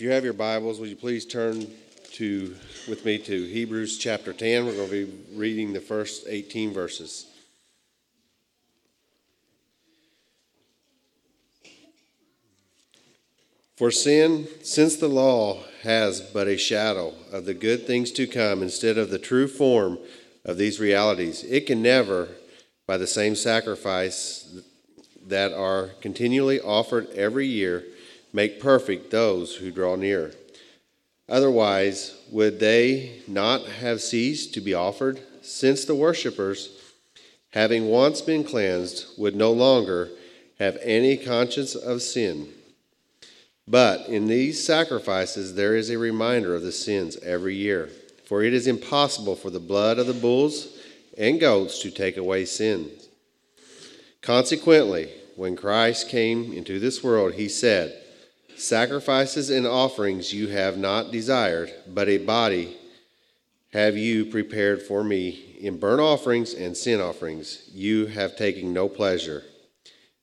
If you have your Bibles, would you please turn to with me to Hebrews chapter 10. We're going to be reading the first 18 verses. For sin, since the law has but a shadow of the good things to come instead of the true form of these realities, it can never, by the same sacrifice that are continually offered every year, make perfect those who draw near. Otherwise, would they not have ceased to be offered, since the worshippers, having once been cleansed, would no longer have any conscience of sin? But in these sacrifices there is a reminder of the sins every year. For it is impossible for the blood of the bulls and goats to take away sins. Consequently, when Christ came into this world, he said, Sacrifices and offerings you have not desired, but a body have you prepared for me. In burnt offerings and sin offerings you have taken no pleasure.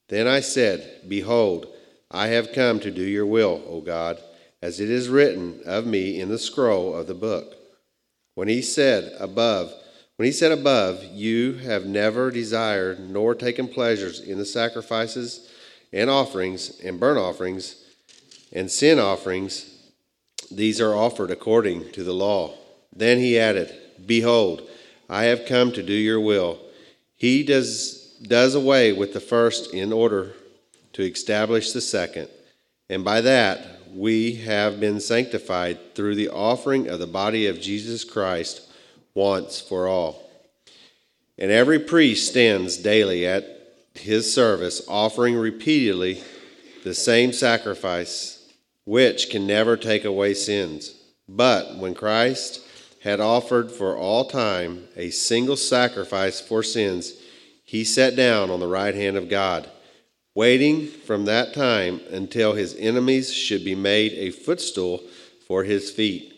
Then I said, Behold, I have come to do your will, O God, as it is written of me in the scroll of the book. When he said above, when he said above, you have never desired nor taken pleasures in the sacrifices and offerings and burnt offerings and sin offerings, these are offered according to the law. Then he added, Behold, I have come to do your will. He does, does away with the first in order to establish the second, and by that we have been sanctified through the offering of the body of Jesus Christ once for all. And every priest stands daily at his service, offering repeatedly the same sacrifice which can never take away sins. But when Christ had offered for all time a single sacrifice for sins, he sat down on the right hand of God, waiting from that time until his enemies should be made a footstool for his feet.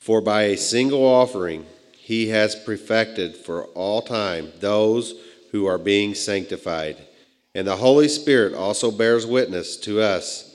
For by a single offering he has perfected for all time those who are being sanctified. And the Holy Spirit also bears witness to us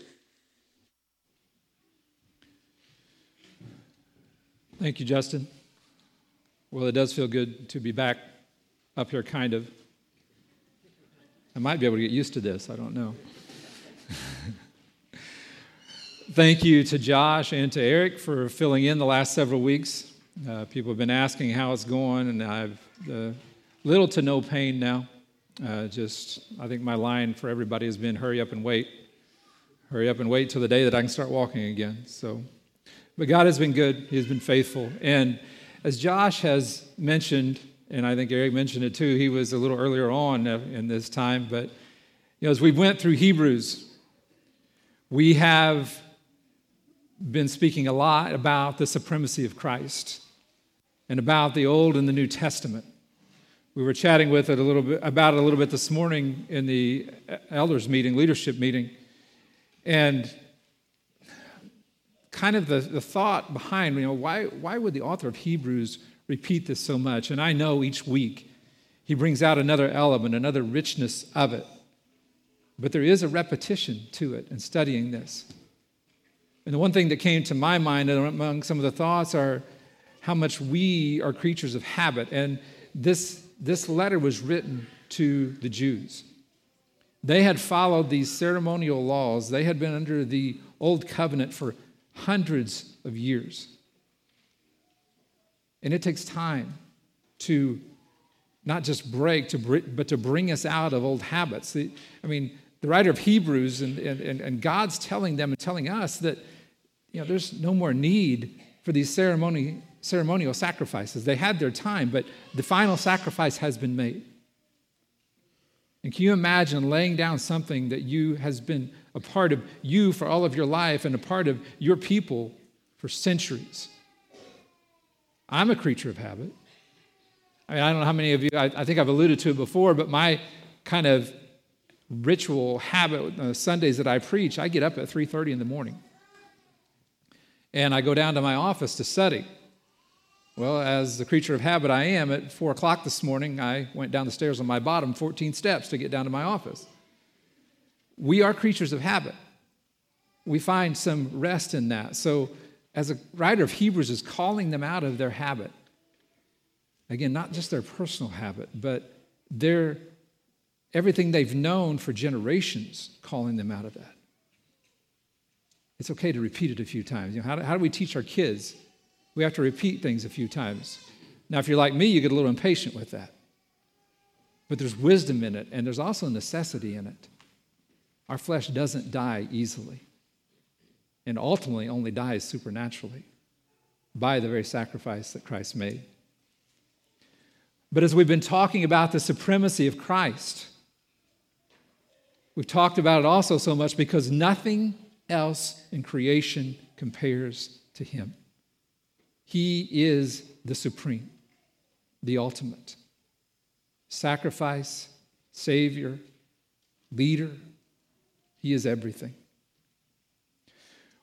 Thank you, Justin. Well, it does feel good to be back up here, kind of. I might be able to get used to this, I don't know. Thank you to Josh and to Eric for filling in the last several weeks. Uh, people have been asking how it's going, and I've uh, little to no pain now. Uh, just, I think my line for everybody has been hurry up and wait. Hurry up and wait till the day that I can start walking again. So but God has been good, He has been faithful. And as Josh has mentioned, and I think Eric mentioned it too, he was a little earlier on in this time, but you know, as we went through Hebrews, we have been speaking a lot about the supremacy of Christ and about the Old and the New Testament. We were chatting with it a little bit about it a little bit this morning in the elders meeting, leadership meeting. And kind of the, the thought behind, you know, why, why would the author of Hebrews repeat this so much? And I know each week he brings out another element, another richness of it. But there is a repetition to it in studying this. And the one thing that came to my mind among some of the thoughts are how much we are creatures of habit. And this, this letter was written to the Jews. They had followed these ceremonial laws, they had been under the old covenant for hundreds of years. And it takes time to not just break, to but to bring us out of old habits. I mean, the writer of Hebrews and, and, and God's telling them and telling us that you know, there's no more need for these ceremony, ceremonial sacrifices. They had their time, but the final sacrifice has been made. And can you imagine laying down something that you has been a part of you for all of your life and a part of your people for centuries. I'm a creature of habit. I mean, I don't know how many of you, I, I think I've alluded to it before, but my kind of ritual habit on Sundays that I preach, I get up at 3:30 in the morning. And I go down to my office to study. Well, as the creature of habit I am, at 4 o'clock this morning, I went down the stairs on my bottom 14 steps to get down to my office. We are creatures of habit. We find some rest in that. So, as a writer of Hebrews is calling them out of their habit, again, not just their personal habit, but their everything they've known for generations, calling them out of that. It's okay to repeat it a few times. You know, how, do, how do we teach our kids? We have to repeat things a few times. Now, if you're like me, you get a little impatient with that. But there's wisdom in it, and there's also necessity in it. Our flesh doesn't die easily, and ultimately only dies supernaturally by the very sacrifice that Christ made. But as we've been talking about the supremacy of Christ, we've talked about it also so much because nothing else in creation compares to him. He is the supreme, the ultimate sacrifice, Savior, leader. He is everything.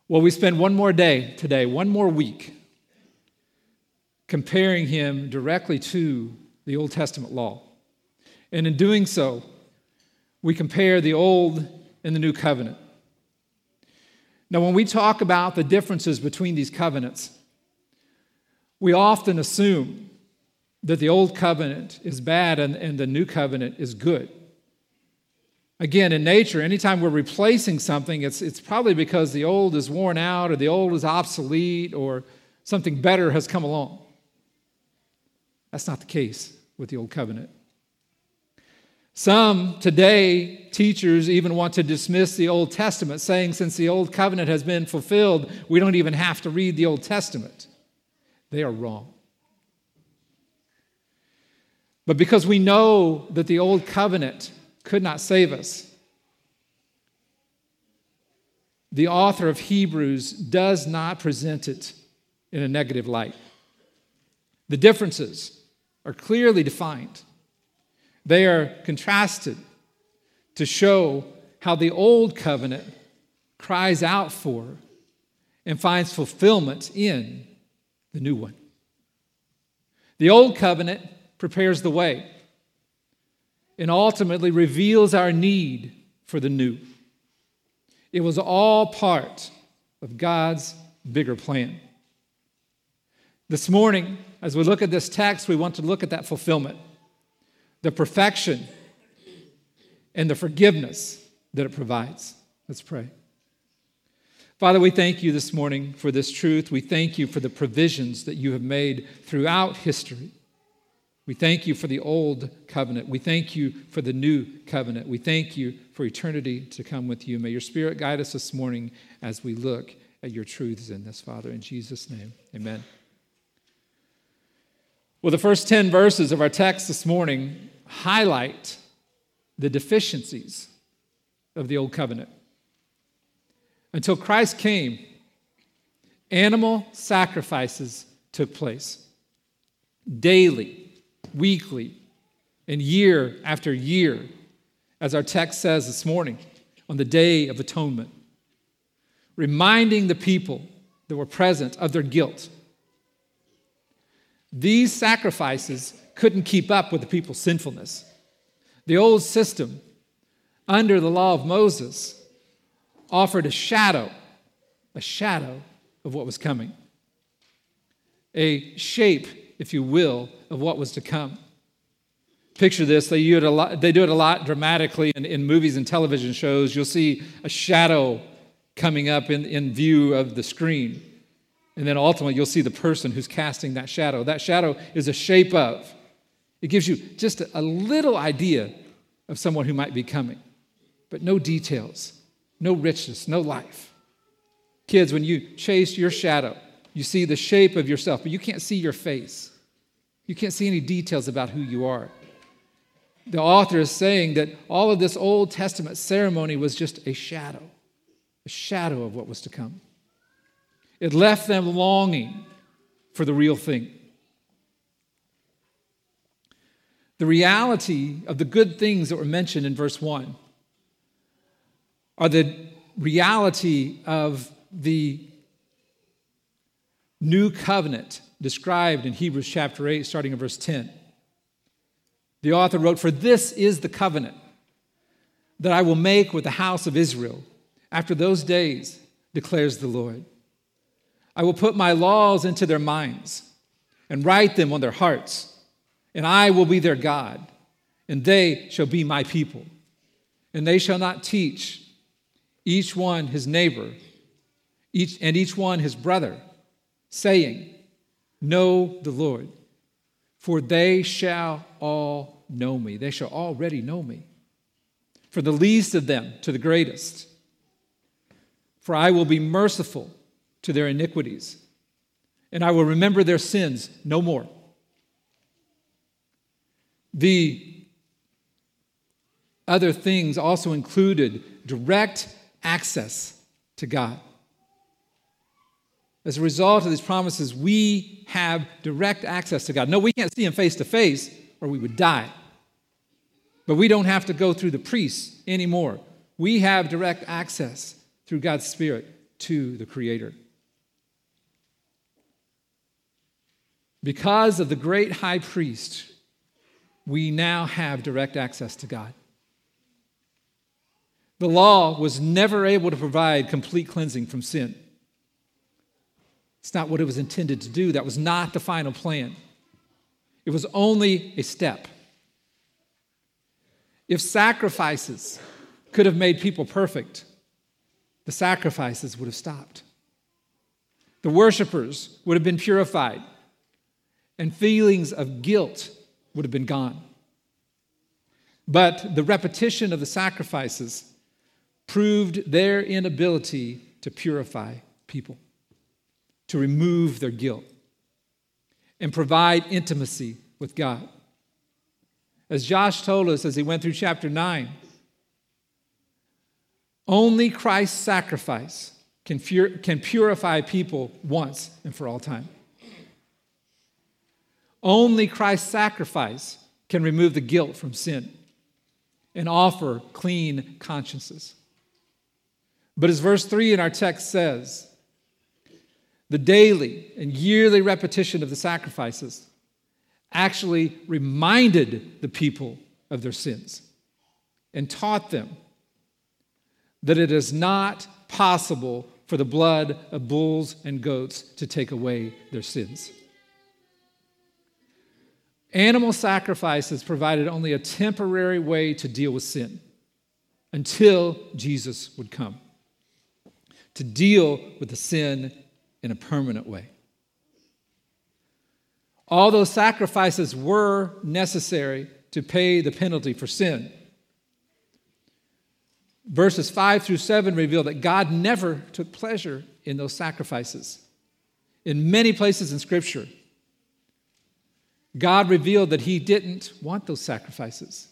Well, we spend one more day today, one more week, comparing him directly to the Old Testament law. And in doing so, we compare the Old and the New Covenant. Now, when we talk about the differences between these covenants, we often assume that the old covenant is bad and, and the new covenant is good. Again, in nature, anytime we're replacing something, it's, it's probably because the old is worn out or the old is obsolete or something better has come along. That's not the case with the old covenant. Some today, teachers even want to dismiss the Old Testament, saying since the Old Covenant has been fulfilled, we don't even have to read the Old Testament. They are wrong. But because we know that the old covenant could not save us, the author of Hebrews does not present it in a negative light. The differences are clearly defined, they are contrasted to show how the old covenant cries out for and finds fulfillment in the new one. The old covenant prepares the way and ultimately reveals our need for the new. It was all part of God's bigger plan. This morning, as we look at this text, we want to look at that fulfillment, the perfection, and the forgiveness that it provides. Let's pray. Father, we thank you this morning for this truth. We thank you for the provisions that you have made throughout history. We thank you for the old covenant. We thank you for the new covenant. We thank you for eternity to come with you. May your spirit guide us this morning as we look at your truths in this, Father. In Jesus' name, amen. Well, the first 10 verses of our text this morning highlight the deficiencies of the old covenant. Until Christ came, animal sacrifices took place daily, weekly, and year after year, as our text says this morning, on the Day of Atonement, reminding the people that were present of their guilt. These sacrifices couldn't keep up with the people's sinfulness. The old system, under the law of Moses, offered a shadow, a shadow of what was coming, a shape, if you will, of what was to come. Picture this, they do it a lot, they do it a lot dramatically in, in movies and television shows. You'll see a shadow coming up in, in view of the screen. And then ultimately, you'll see the person who's casting that shadow. That shadow is a shape of. It gives you just a, a little idea of someone who might be coming, but no details no richness, no life. Kids, when you chase your shadow, you see the shape of yourself, but you can't see your face. You can't see any details about who you are. The author is saying that all of this Old Testament ceremony was just a shadow, a shadow of what was to come. It left them longing for the real thing. The reality of the good things that were mentioned in verse 1 are the reality of the new covenant described in Hebrews chapter 8, starting in verse 10. The author wrote, For this is the covenant that I will make with the house of Israel after those days, declares the Lord. I will put my laws into their minds and write them on their hearts, and I will be their God, and they shall be my people. And they shall not teach each one his neighbor, each, and each one his brother, saying, Know the Lord, for they shall all know me. They shall already know me. from the least of them to the greatest. For I will be merciful to their iniquities, and I will remember their sins no more. The other things also included direct access to God. As a result of these promises, we have direct access to God. No, we can't see Him face to face, or we would die. But we don't have to go through the priests anymore. We have direct access through God's Spirit to the Creator. Because of the great high priest, we now have direct access to God. The law was never able to provide complete cleansing from sin. It's not what it was intended to do. That was not the final plan. It was only a step. If sacrifices could have made people perfect, the sacrifices would have stopped. The worshipers would have been purified, and feelings of guilt would have been gone. But the repetition of the sacrifices proved their inability to purify people, to remove their guilt, and provide intimacy with God. As Josh told us as he went through chapter 9, only Christ's sacrifice can, can purify people once and for all time. Only Christ's sacrifice can remove the guilt from sin and offer clean consciences. But as verse 3 in our text says, the daily and yearly repetition of the sacrifices actually reminded the people of their sins and taught them that it is not possible for the blood of bulls and goats to take away their sins. Animal sacrifices provided only a temporary way to deal with sin until Jesus would come to deal with the sin in a permanent way. All those sacrifices were necessary to pay the penalty for sin. Verses 5 through 7 reveal that God never took pleasure in those sacrifices. In many places in Scripture, God revealed that He didn't want those sacrifices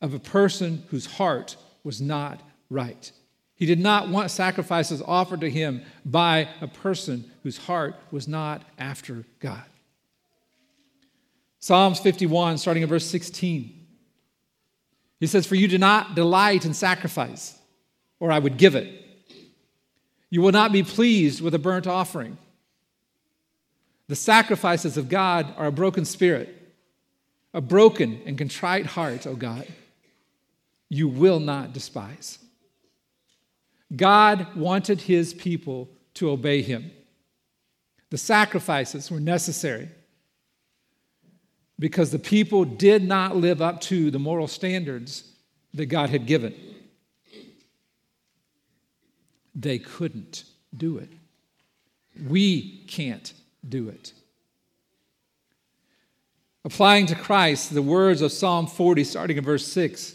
of a person whose heart was not right. He did not want sacrifices offered to him by a person whose heart was not after God. Psalms 51, starting at verse 16. He says, For you do not delight in sacrifice, or I would give it. You will not be pleased with a burnt offering. The sacrifices of God are a broken spirit, a broken and contrite heart, O God. You will not despise. God wanted his people to obey him. The sacrifices were necessary because the people did not live up to the moral standards that God had given. They couldn't do it. We can't do it. Applying to Christ the words of Psalm 40, starting in verse 6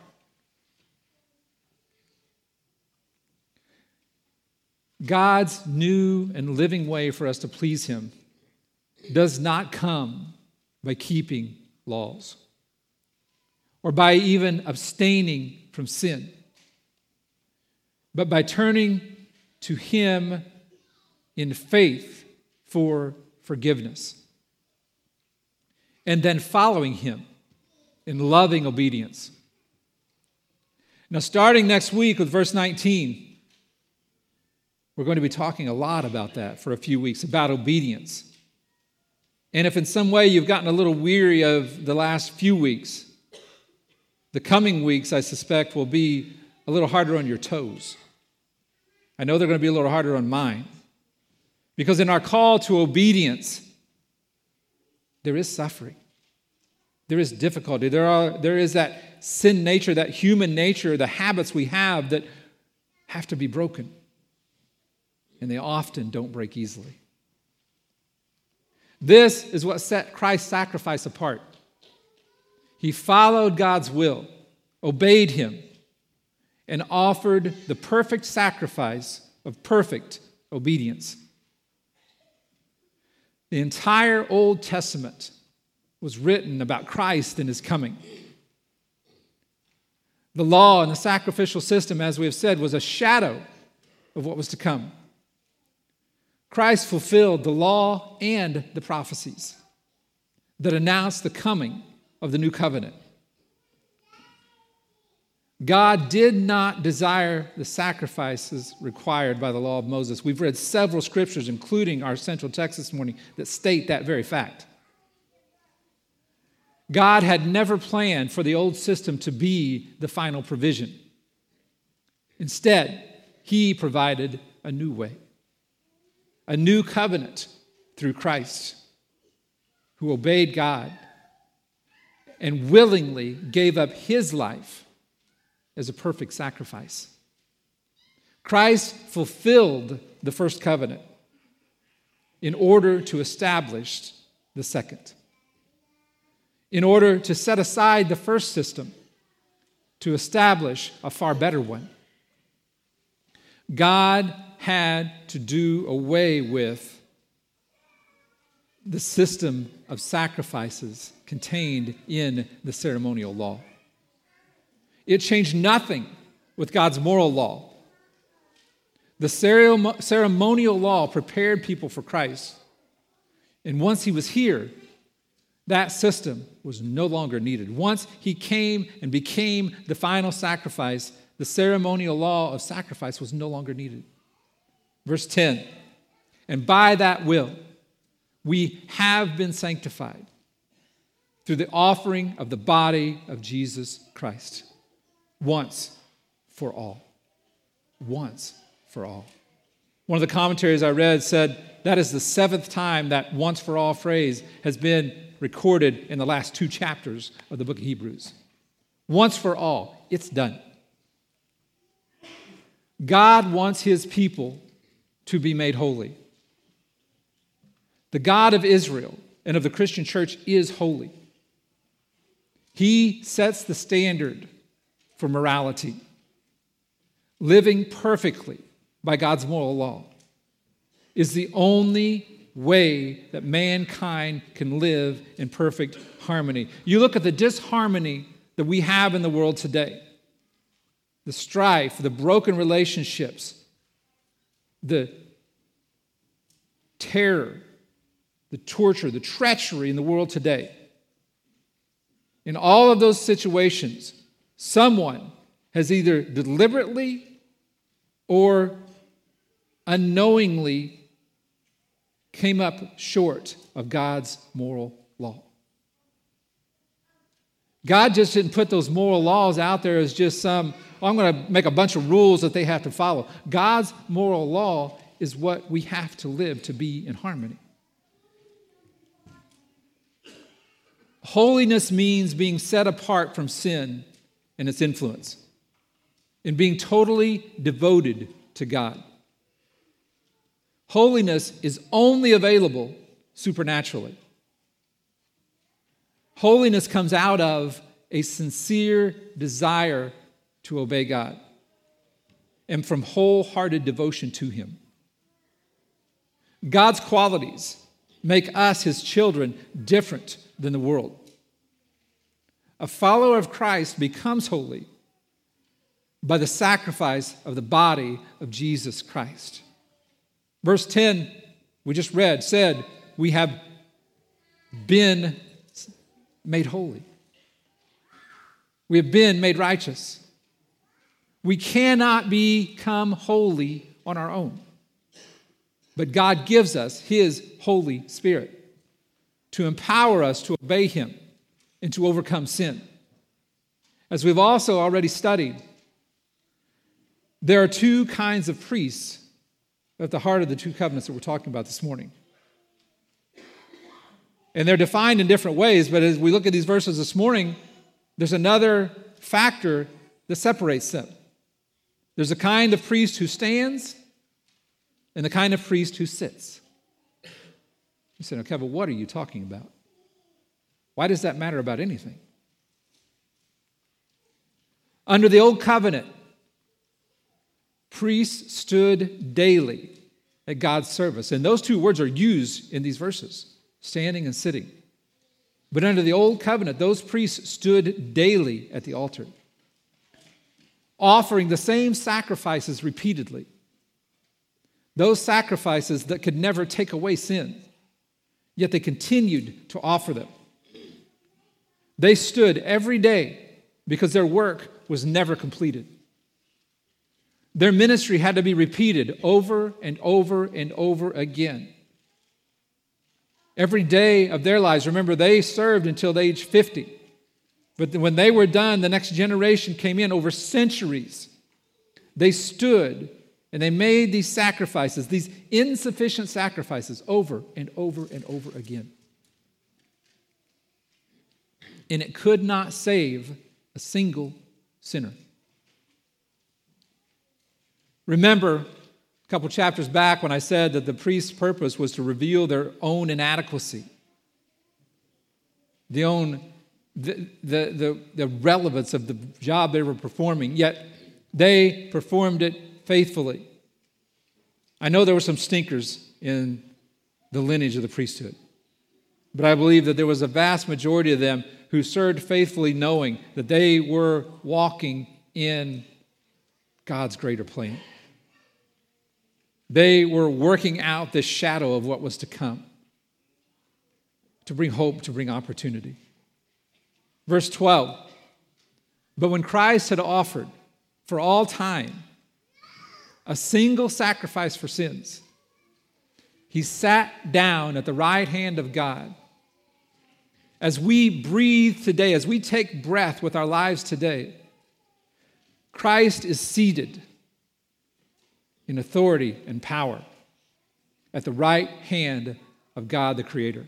God's new and living way for us to please Him does not come by keeping laws or by even abstaining from sin, but by turning to Him in faith for forgiveness and then following Him in loving obedience. Now, starting next week with verse 19, we're going to be talking a lot about that for a few weeks, about obedience. And if in some way you've gotten a little weary of the last few weeks, the coming weeks, I suspect, will be a little harder on your toes. I know they're going to be a little harder on mine. Because in our call to obedience, there is suffering, there is difficulty, there, are, there is that sin nature, that human nature, the habits we have that have to be broken and they often don't break easily. This is what set Christ's sacrifice apart. He followed God's will, obeyed Him, and offered the perfect sacrifice of perfect obedience. The entire Old Testament was written about Christ and His coming. The law and the sacrificial system, as we have said, was a shadow of what was to come. Christ fulfilled the law and the prophecies that announced the coming of the new covenant. God did not desire the sacrifices required by the law of Moses. We've read several scriptures, including our central text this morning, that state that very fact. God had never planned for the old system to be the final provision. Instead, He provided a new way a new covenant through Christ, who obeyed God and willingly gave up his life as a perfect sacrifice. Christ fulfilled the first covenant in order to establish the second, in order to set aside the first system to establish a far better one. God had to do away with the system of sacrifices contained in the ceremonial law. It changed nothing with God's moral law. The ceremonial law prepared people for Christ. And once he was here, that system was no longer needed. Once he came and became the final sacrifice, the ceremonial law of sacrifice was no longer needed. Verse 10 And by that will, we have been sanctified through the offering of the body of Jesus Christ once for all. Once for all. One of the commentaries I read said that is the seventh time that once for all phrase has been recorded in the last two chapters of the book of Hebrews. Once for all, it's done. God wants his people to be made holy. The God of Israel and of the Christian church is holy. He sets the standard for morality, living perfectly by God's moral law is the only way that mankind can live in perfect harmony. You look at the disharmony that we have in the world today the strife, the broken relationships, the terror, the torture, the treachery in the world today. In all of those situations, someone has either deliberately or unknowingly came up short of God's moral law. God just didn't put those moral laws out there as just some, oh, I'm going to make a bunch of rules that they have to follow. God's moral law is what we have to live to be in harmony. Holiness means being set apart from sin and its influence, and being totally devoted to God. Holiness is only available supernaturally. Holiness comes out of a sincere desire to obey God and from wholehearted devotion to Him. God's qualities make us, His children, different than the world. A follower of Christ becomes holy by the sacrifice of the body of Jesus Christ. Verse 10, we just read, said, We have been made holy. We have been made righteous. We cannot become holy on our own. But God gives us His Holy Spirit to empower us to obey Him and to overcome sin. As we've also already studied, there are two kinds of priests at the heart of the two covenants that we're talking about this morning. And they're defined in different ways, but as we look at these verses this morning, there's another factor that separates them. There's a kind of priest who stands and the kind of priest who sits. You say, okay, but what are you talking about? Why does that matter about anything? Under the old covenant, priests stood daily at God's service. And those two words are used in these verses standing and sitting. But under the old covenant, those priests stood daily at the altar, offering the same sacrifices repeatedly. Those sacrifices that could never take away sin, yet they continued to offer them. They stood every day because their work was never completed. Their ministry had to be repeated over and over and over again. Every day of their lives, remember, they served until the age 50. But when they were done, the next generation came in over centuries. They stood and they made these sacrifices, these insufficient sacrifices, over and over and over again. And it could not save a single sinner. Remember, couple chapters back when I said that the priest's purpose was to reveal their own inadequacy, the own the, the, the, the relevance of the job they were performing, yet they performed it faithfully. I know there were some stinkers in the lineage of the priesthood, but I believe that there was a vast majority of them who served faithfully, knowing that they were walking in God's greater plan. They were working out the shadow of what was to come to bring hope, to bring opportunity. Verse 12 But when Christ had offered for all time a single sacrifice for sins, he sat down at the right hand of God. As we breathe today, as we take breath with our lives today, Christ is seated in authority and power at the right hand of God the Creator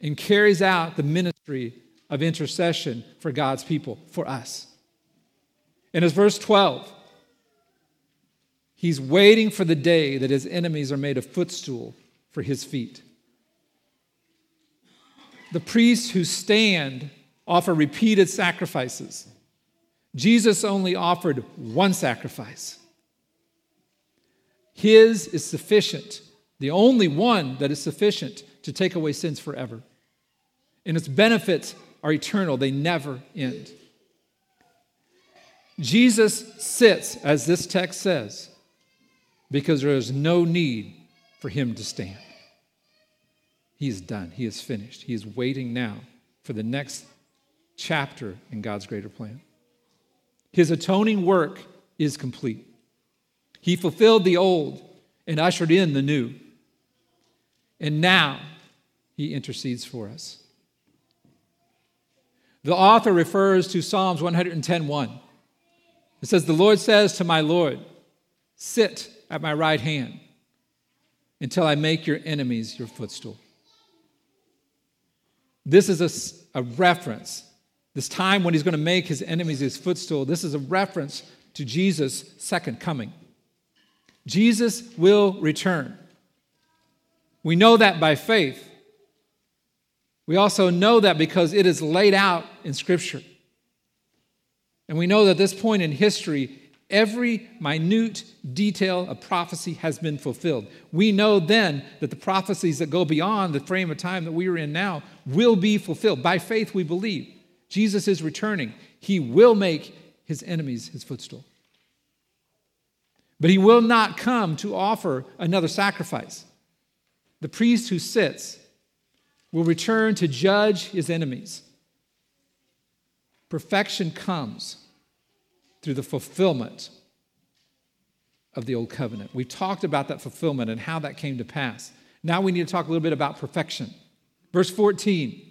and carries out the ministry of intercession for God's people, for us. And as verse 12, he's waiting for the day that his enemies are made a footstool for his feet. The priests who stand offer repeated sacrifices. Jesus only offered one sacrifice. His is sufficient, the only one that is sufficient to take away sins forever. And its benefits are eternal, they never end. Jesus sits, as this text says, because there is no need for him to stand. He is done, he is finished. He is waiting now for the next chapter in God's greater plan. His atoning work is complete. He fulfilled the old and ushered in the new. And now he intercedes for us. The author refers to Psalms 110:1. It says, "The Lord says to my Lord, sit at my right hand until I make your enemies your footstool." This is a, a reference. This time when he's going to make his enemies his footstool, this is a reference to Jesus' second coming. Jesus will return We know that by faith. We also know that because it is laid out in Scripture. And we know that at this point in history, every minute detail of prophecy has been fulfilled. We know then that the prophecies that go beyond the frame of time that we are in now will be fulfilled. By faith, we believe Jesus is returning. He will make his enemies his footstool. But he will not come to offer another sacrifice. The priest who sits will return to judge his enemies. Perfection comes through the fulfillment of the old covenant. We've talked about that fulfillment and how that came to pass. Now we need to talk a little bit about perfection. Verse 14.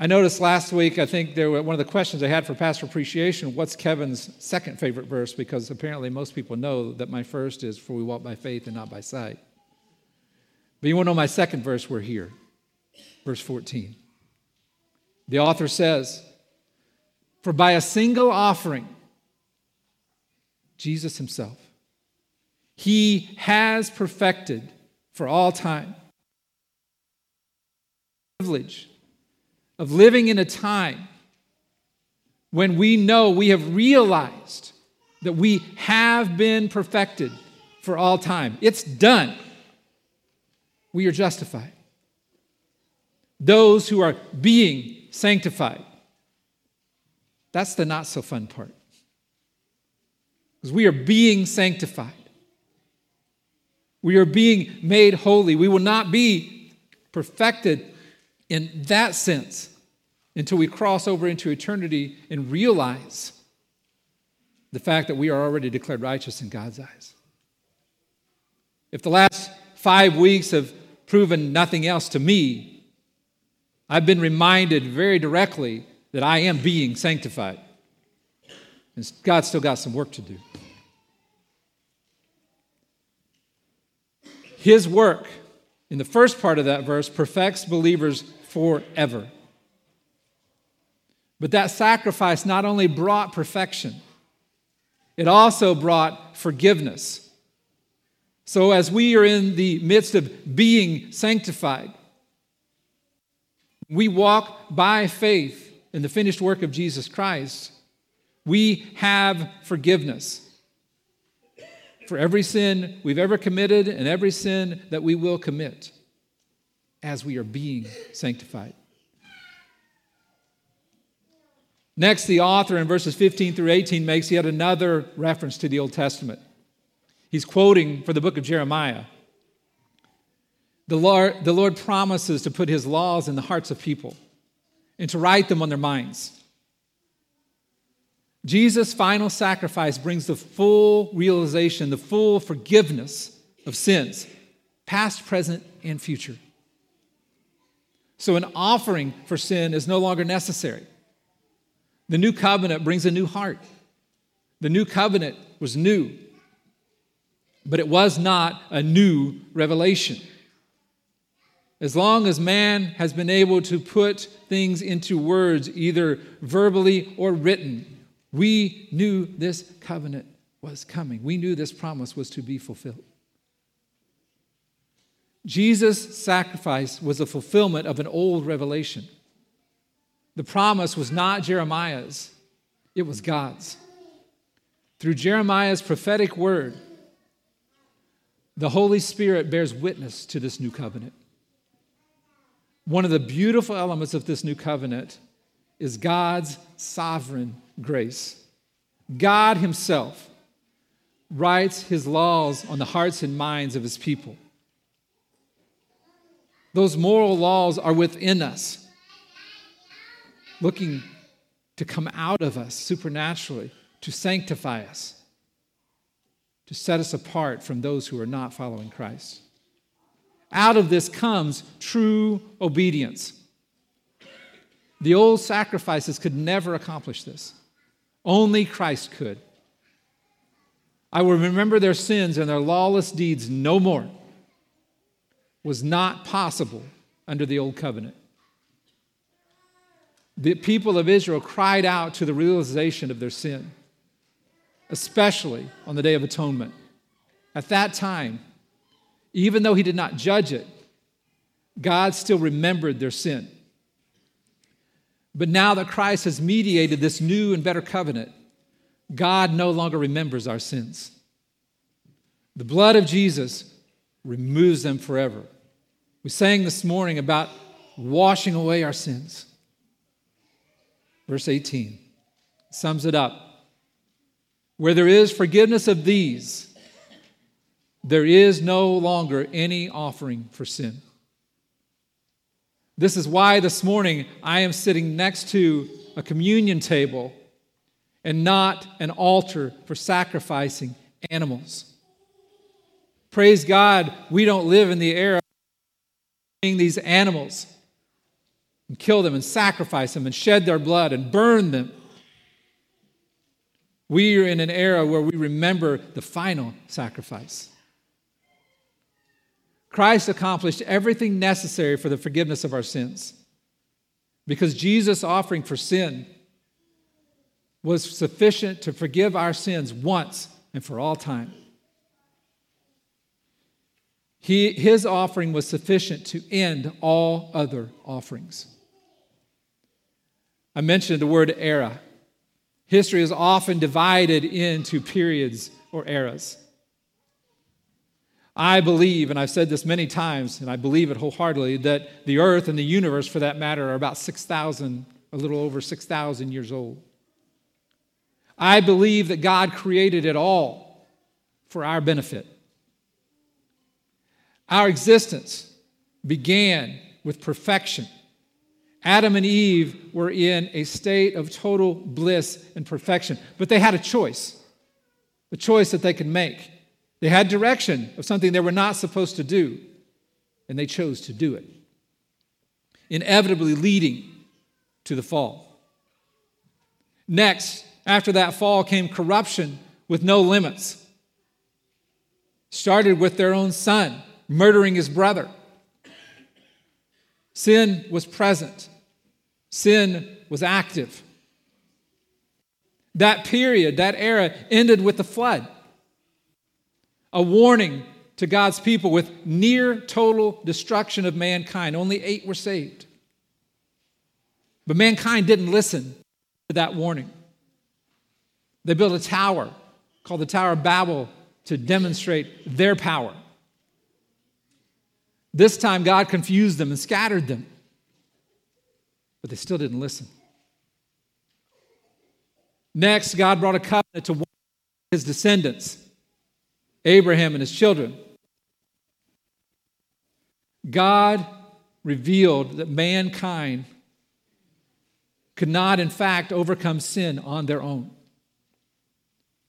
I noticed last week, I think there were one of the questions I had for Pastor Appreciation what's Kevin's second favorite verse? Because apparently most people know that my first is, For we walk by faith and not by sight. But you want to know my second verse? We're here. Verse 14. The author says, For by a single offering, Jesus himself, he has perfected for all time. Privilege of living in a time when we know we have realized that we have been perfected for all time. It's done we are justified. Those who are being sanctified. That's the not so fun part. Because we are being sanctified. We are being made holy. We will not be perfected in that sense until we cross over into eternity and realize the fact that we are already declared righteous in God's eyes. If the last five weeks have proven nothing else to me, I've been reminded very directly that I am being sanctified. And God's still got some work to do. His work, in the first part of that verse, perfects believers forever. But that sacrifice not only brought perfection, it also brought forgiveness. So, as we are in the midst of being sanctified, we walk by faith in the finished work of Jesus Christ. We have forgiveness for every sin we've ever committed and every sin that we will commit as we are being sanctified. Next, the author in verses 15 through 18 makes yet another reference to the Old Testament. He's quoting for the book of Jeremiah. The Lord, the Lord promises to put his laws in the hearts of people and to write them on their minds. Jesus' final sacrifice brings the full realization, the full forgiveness of sins, past, present, and future. So, an offering for sin is no longer necessary. The new covenant brings a new heart. The new covenant was new but it was not a new revelation. As long as man has been able to put things into words, either verbally or written, we knew this covenant was coming. We knew this promise was to be fulfilled. Jesus' sacrifice was a fulfillment of an old revelation. The promise was not Jeremiah's, it was God's. Through Jeremiah's prophetic word, the Holy Spirit bears witness to this new covenant. One of the beautiful elements of this new covenant is God's sovereign grace. God Himself writes His laws on the hearts and minds of His people. Those moral laws are within us, looking to come out of us supernaturally to sanctify us to set us apart from those who are not following Christ. Out of this comes true obedience. The old sacrifices could never accomplish this, only Christ could. I will remember their sins and their lawless deeds no more was not possible under the old covenant. The people of Israel cried out to the realization of their sin especially on the Day of Atonement. At that time, even though he did not judge it, God still remembered their sin. But now that Christ has mediated this new and better covenant, God no longer remembers our sins. The blood of Jesus removes them forever. We sang this morning about washing away our sins. Verse 18 sums it up. Where there is forgiveness of these, there is no longer any offering for sin. This is why this morning I am sitting next to a communion table and not an altar for sacrificing animals. Praise God, we don't live in the era these animals and kill them and sacrifice them and shed their blood and burn them. We are in an era where we remember the final sacrifice. Christ accomplished everything necessary for the forgiveness of our sins. Because Jesus' offering for sin was sufficient to forgive our sins once and for all time. He, his offering was sufficient to end all other offerings. I mentioned the word era. History is often divided into periods or eras. I believe, and I've said this many times, and I believe it wholeheartedly, that the earth and the universe, for that matter, are about 6,000, a little over 6,000 years old. I believe that God created it all for our benefit. Our existence began with perfection. Adam and Eve were in a state of total bliss and perfection, but they had a choice, a choice that they could make. They had direction of something they were not supposed to do, and they chose to do it, inevitably leading to the fall. Next, after that fall came corruption with no limits. Started with their own son murdering his brother. Sin was present, sin was active. That period, that era, ended with the flood a warning to God's people with near total destruction of mankind. Only eight were saved. But mankind didn't listen to that warning. They built a tower called the Tower of Babel to demonstrate their power. This time, God confused them and scattered them, but they still didn't listen. Next, God brought a covenant to his descendants. Abraham and his children. God revealed that mankind could not, in fact, overcome sin on their own.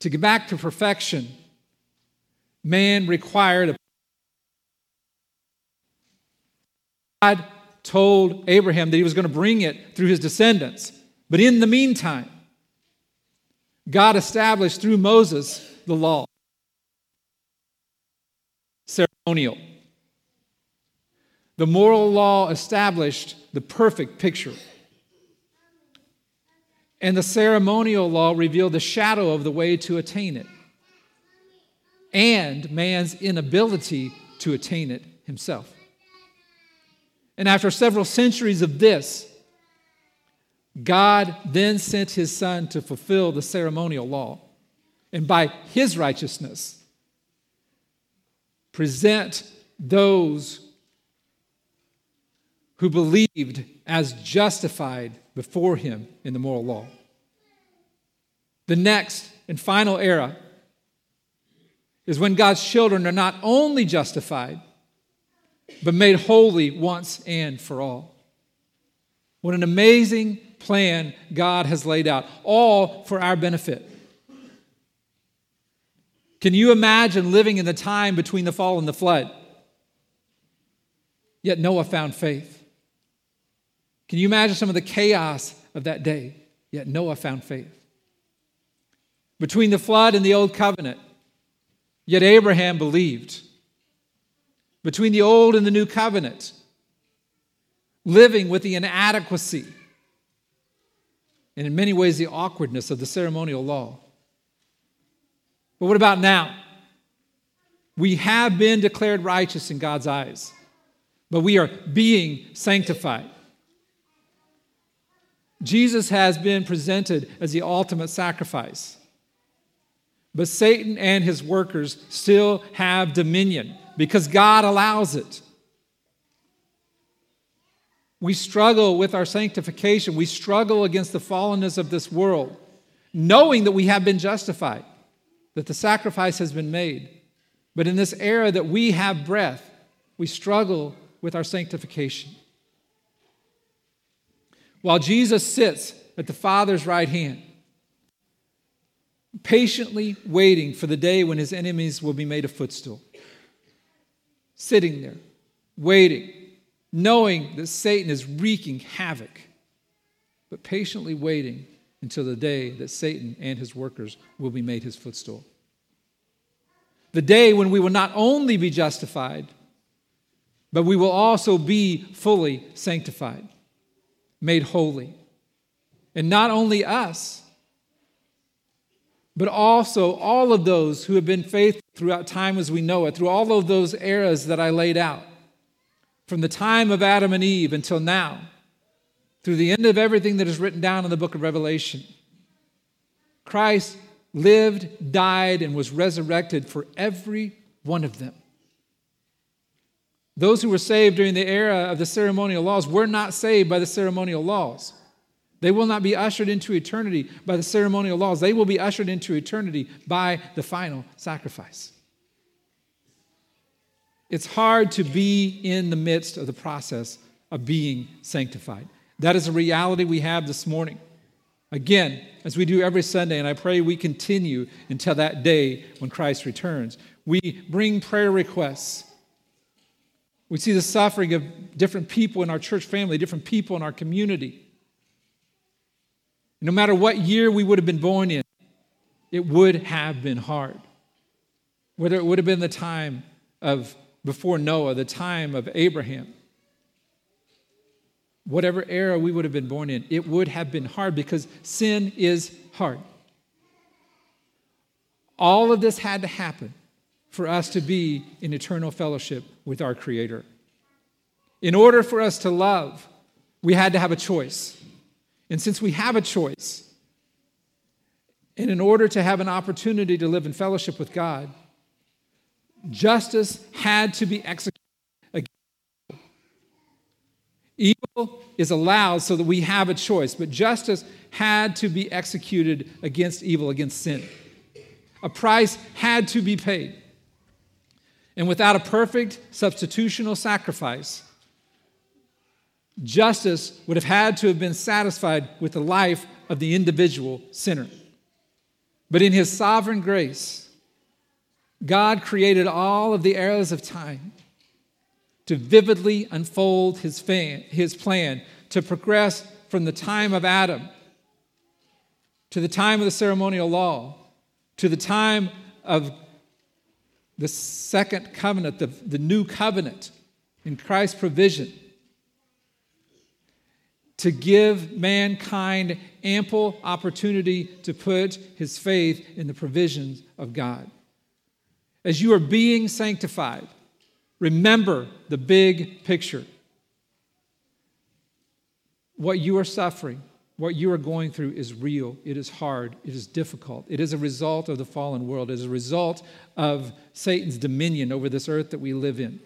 To get back to perfection, man required a God told Abraham that he was going to bring it through his descendants. But in the meantime, God established through Moses the law ceremonial. The moral law established the perfect picture. And the ceremonial law revealed the shadow of the way to attain it and man's inability to attain it himself. And after several centuries of this, God then sent his son to fulfill the ceremonial law. And by his righteousness, present those who believed as justified before him in the moral law. The next and final era is when God's children are not only justified, but made holy once and for all. What an amazing plan God has laid out, all for our benefit. Can you imagine living in the time between the fall and the flood? Yet Noah found faith. Can you imagine some of the chaos of that day? Yet Noah found faith. Between the flood and the old covenant, yet Abraham believed. Between the old and the new covenant, living with the inadequacy and in many ways the awkwardness of the ceremonial law. But what about now? We have been declared righteous in God's eyes, but we are being sanctified. Jesus has been presented as the ultimate sacrifice. But Satan and his workers still have dominion because God allows it. We struggle with our sanctification. We struggle against the fallenness of this world, knowing that we have been justified, that the sacrifice has been made. But in this era that we have breath, we struggle with our sanctification. While Jesus sits at the Father's right hand, patiently waiting for the day when his enemies will be made a footstool. Sitting there, waiting, knowing that Satan is wreaking havoc, but patiently waiting until the day that Satan and his workers will be made his footstool. The day when we will not only be justified, but we will also be fully sanctified, made holy. And not only us, but also all of those who have been faithful throughout time as we know it, through all of those eras that I laid out, from the time of Adam and Eve until now, through the end of everything that is written down in the book of Revelation. Christ lived, died, and was resurrected for every one of them. Those who were saved during the era of the ceremonial laws were not saved by the ceremonial laws. They will not be ushered into eternity by the ceremonial laws. They will be ushered into eternity by the final sacrifice. It's hard to be in the midst of the process of being sanctified. That is a reality we have this morning. Again, as we do every Sunday, and I pray we continue until that day when Christ returns, we bring prayer requests. We see the suffering of different people in our church family, different people in our community. No matter what year we would have been born in, it would have been hard. Whether it would have been the time of before Noah, the time of Abraham, whatever era we would have been born in, it would have been hard because sin is hard. All of this had to happen for us to be in eternal fellowship with our Creator. In order for us to love, we had to have a choice. And since we have a choice, and in order to have an opportunity to live in fellowship with God, justice had to be executed. against evil. Evil is allowed so that we have a choice, but justice had to be executed against evil, against sin. A price had to be paid. And without a perfect substitutional sacrifice, justice would have had to have been satisfied with the life of the individual sinner. But in his sovereign grace, God created all of the eras of time to vividly unfold his, fan, his plan to progress from the time of Adam to the time of the ceremonial law to the time of the second covenant, the, the new covenant in Christ's provision to give mankind ample opportunity to put his faith in the provisions of God. As you are being sanctified, remember the big picture. What you are suffering, what you are going through is real. It is hard. It is difficult. It is a result of the fallen world. It is a result of Satan's dominion over this earth that we live in.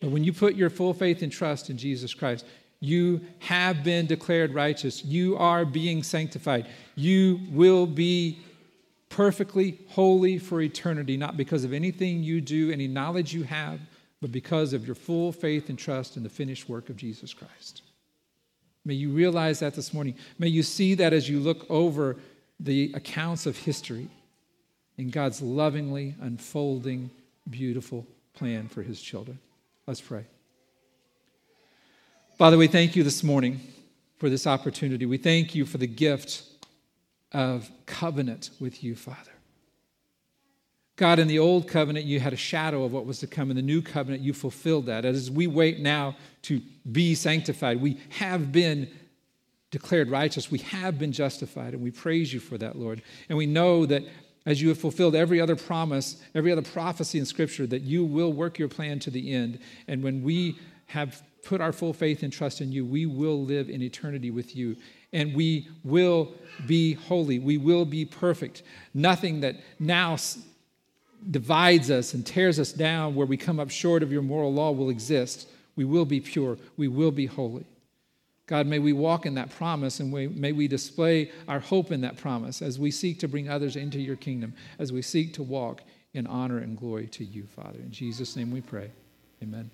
But when you put your full faith and trust in Jesus Christ, you have been declared righteous. You are being sanctified. You will be perfectly holy for eternity, not because of anything you do, any knowledge you have, but because of your full faith and trust in the finished work of Jesus Christ. May you realize that this morning. May you see that as you look over the accounts of history in God's lovingly unfolding, beautiful plan for his children. Let's pray. Father, we thank you this morning for this opportunity. We thank you for the gift of covenant with you, Father. God, in the old covenant, you had a shadow of what was to come. In the new covenant, you fulfilled that. As we wait now to be sanctified, we have been declared righteous. We have been justified, and we praise you for that, Lord. And we know that as you have fulfilled every other promise, every other prophecy in Scripture, that you will work your plan to the end. And when we have put our full faith and trust in you, we will live in eternity with you. And we will be holy. We will be perfect. Nothing that now divides us and tears us down where we come up short of your moral law will exist. We will be pure. We will be holy. God, may we walk in that promise and may we display our hope in that promise as we seek to bring others into your kingdom, as we seek to walk in honor and glory to you, Father. In Jesus' name we pray. Amen.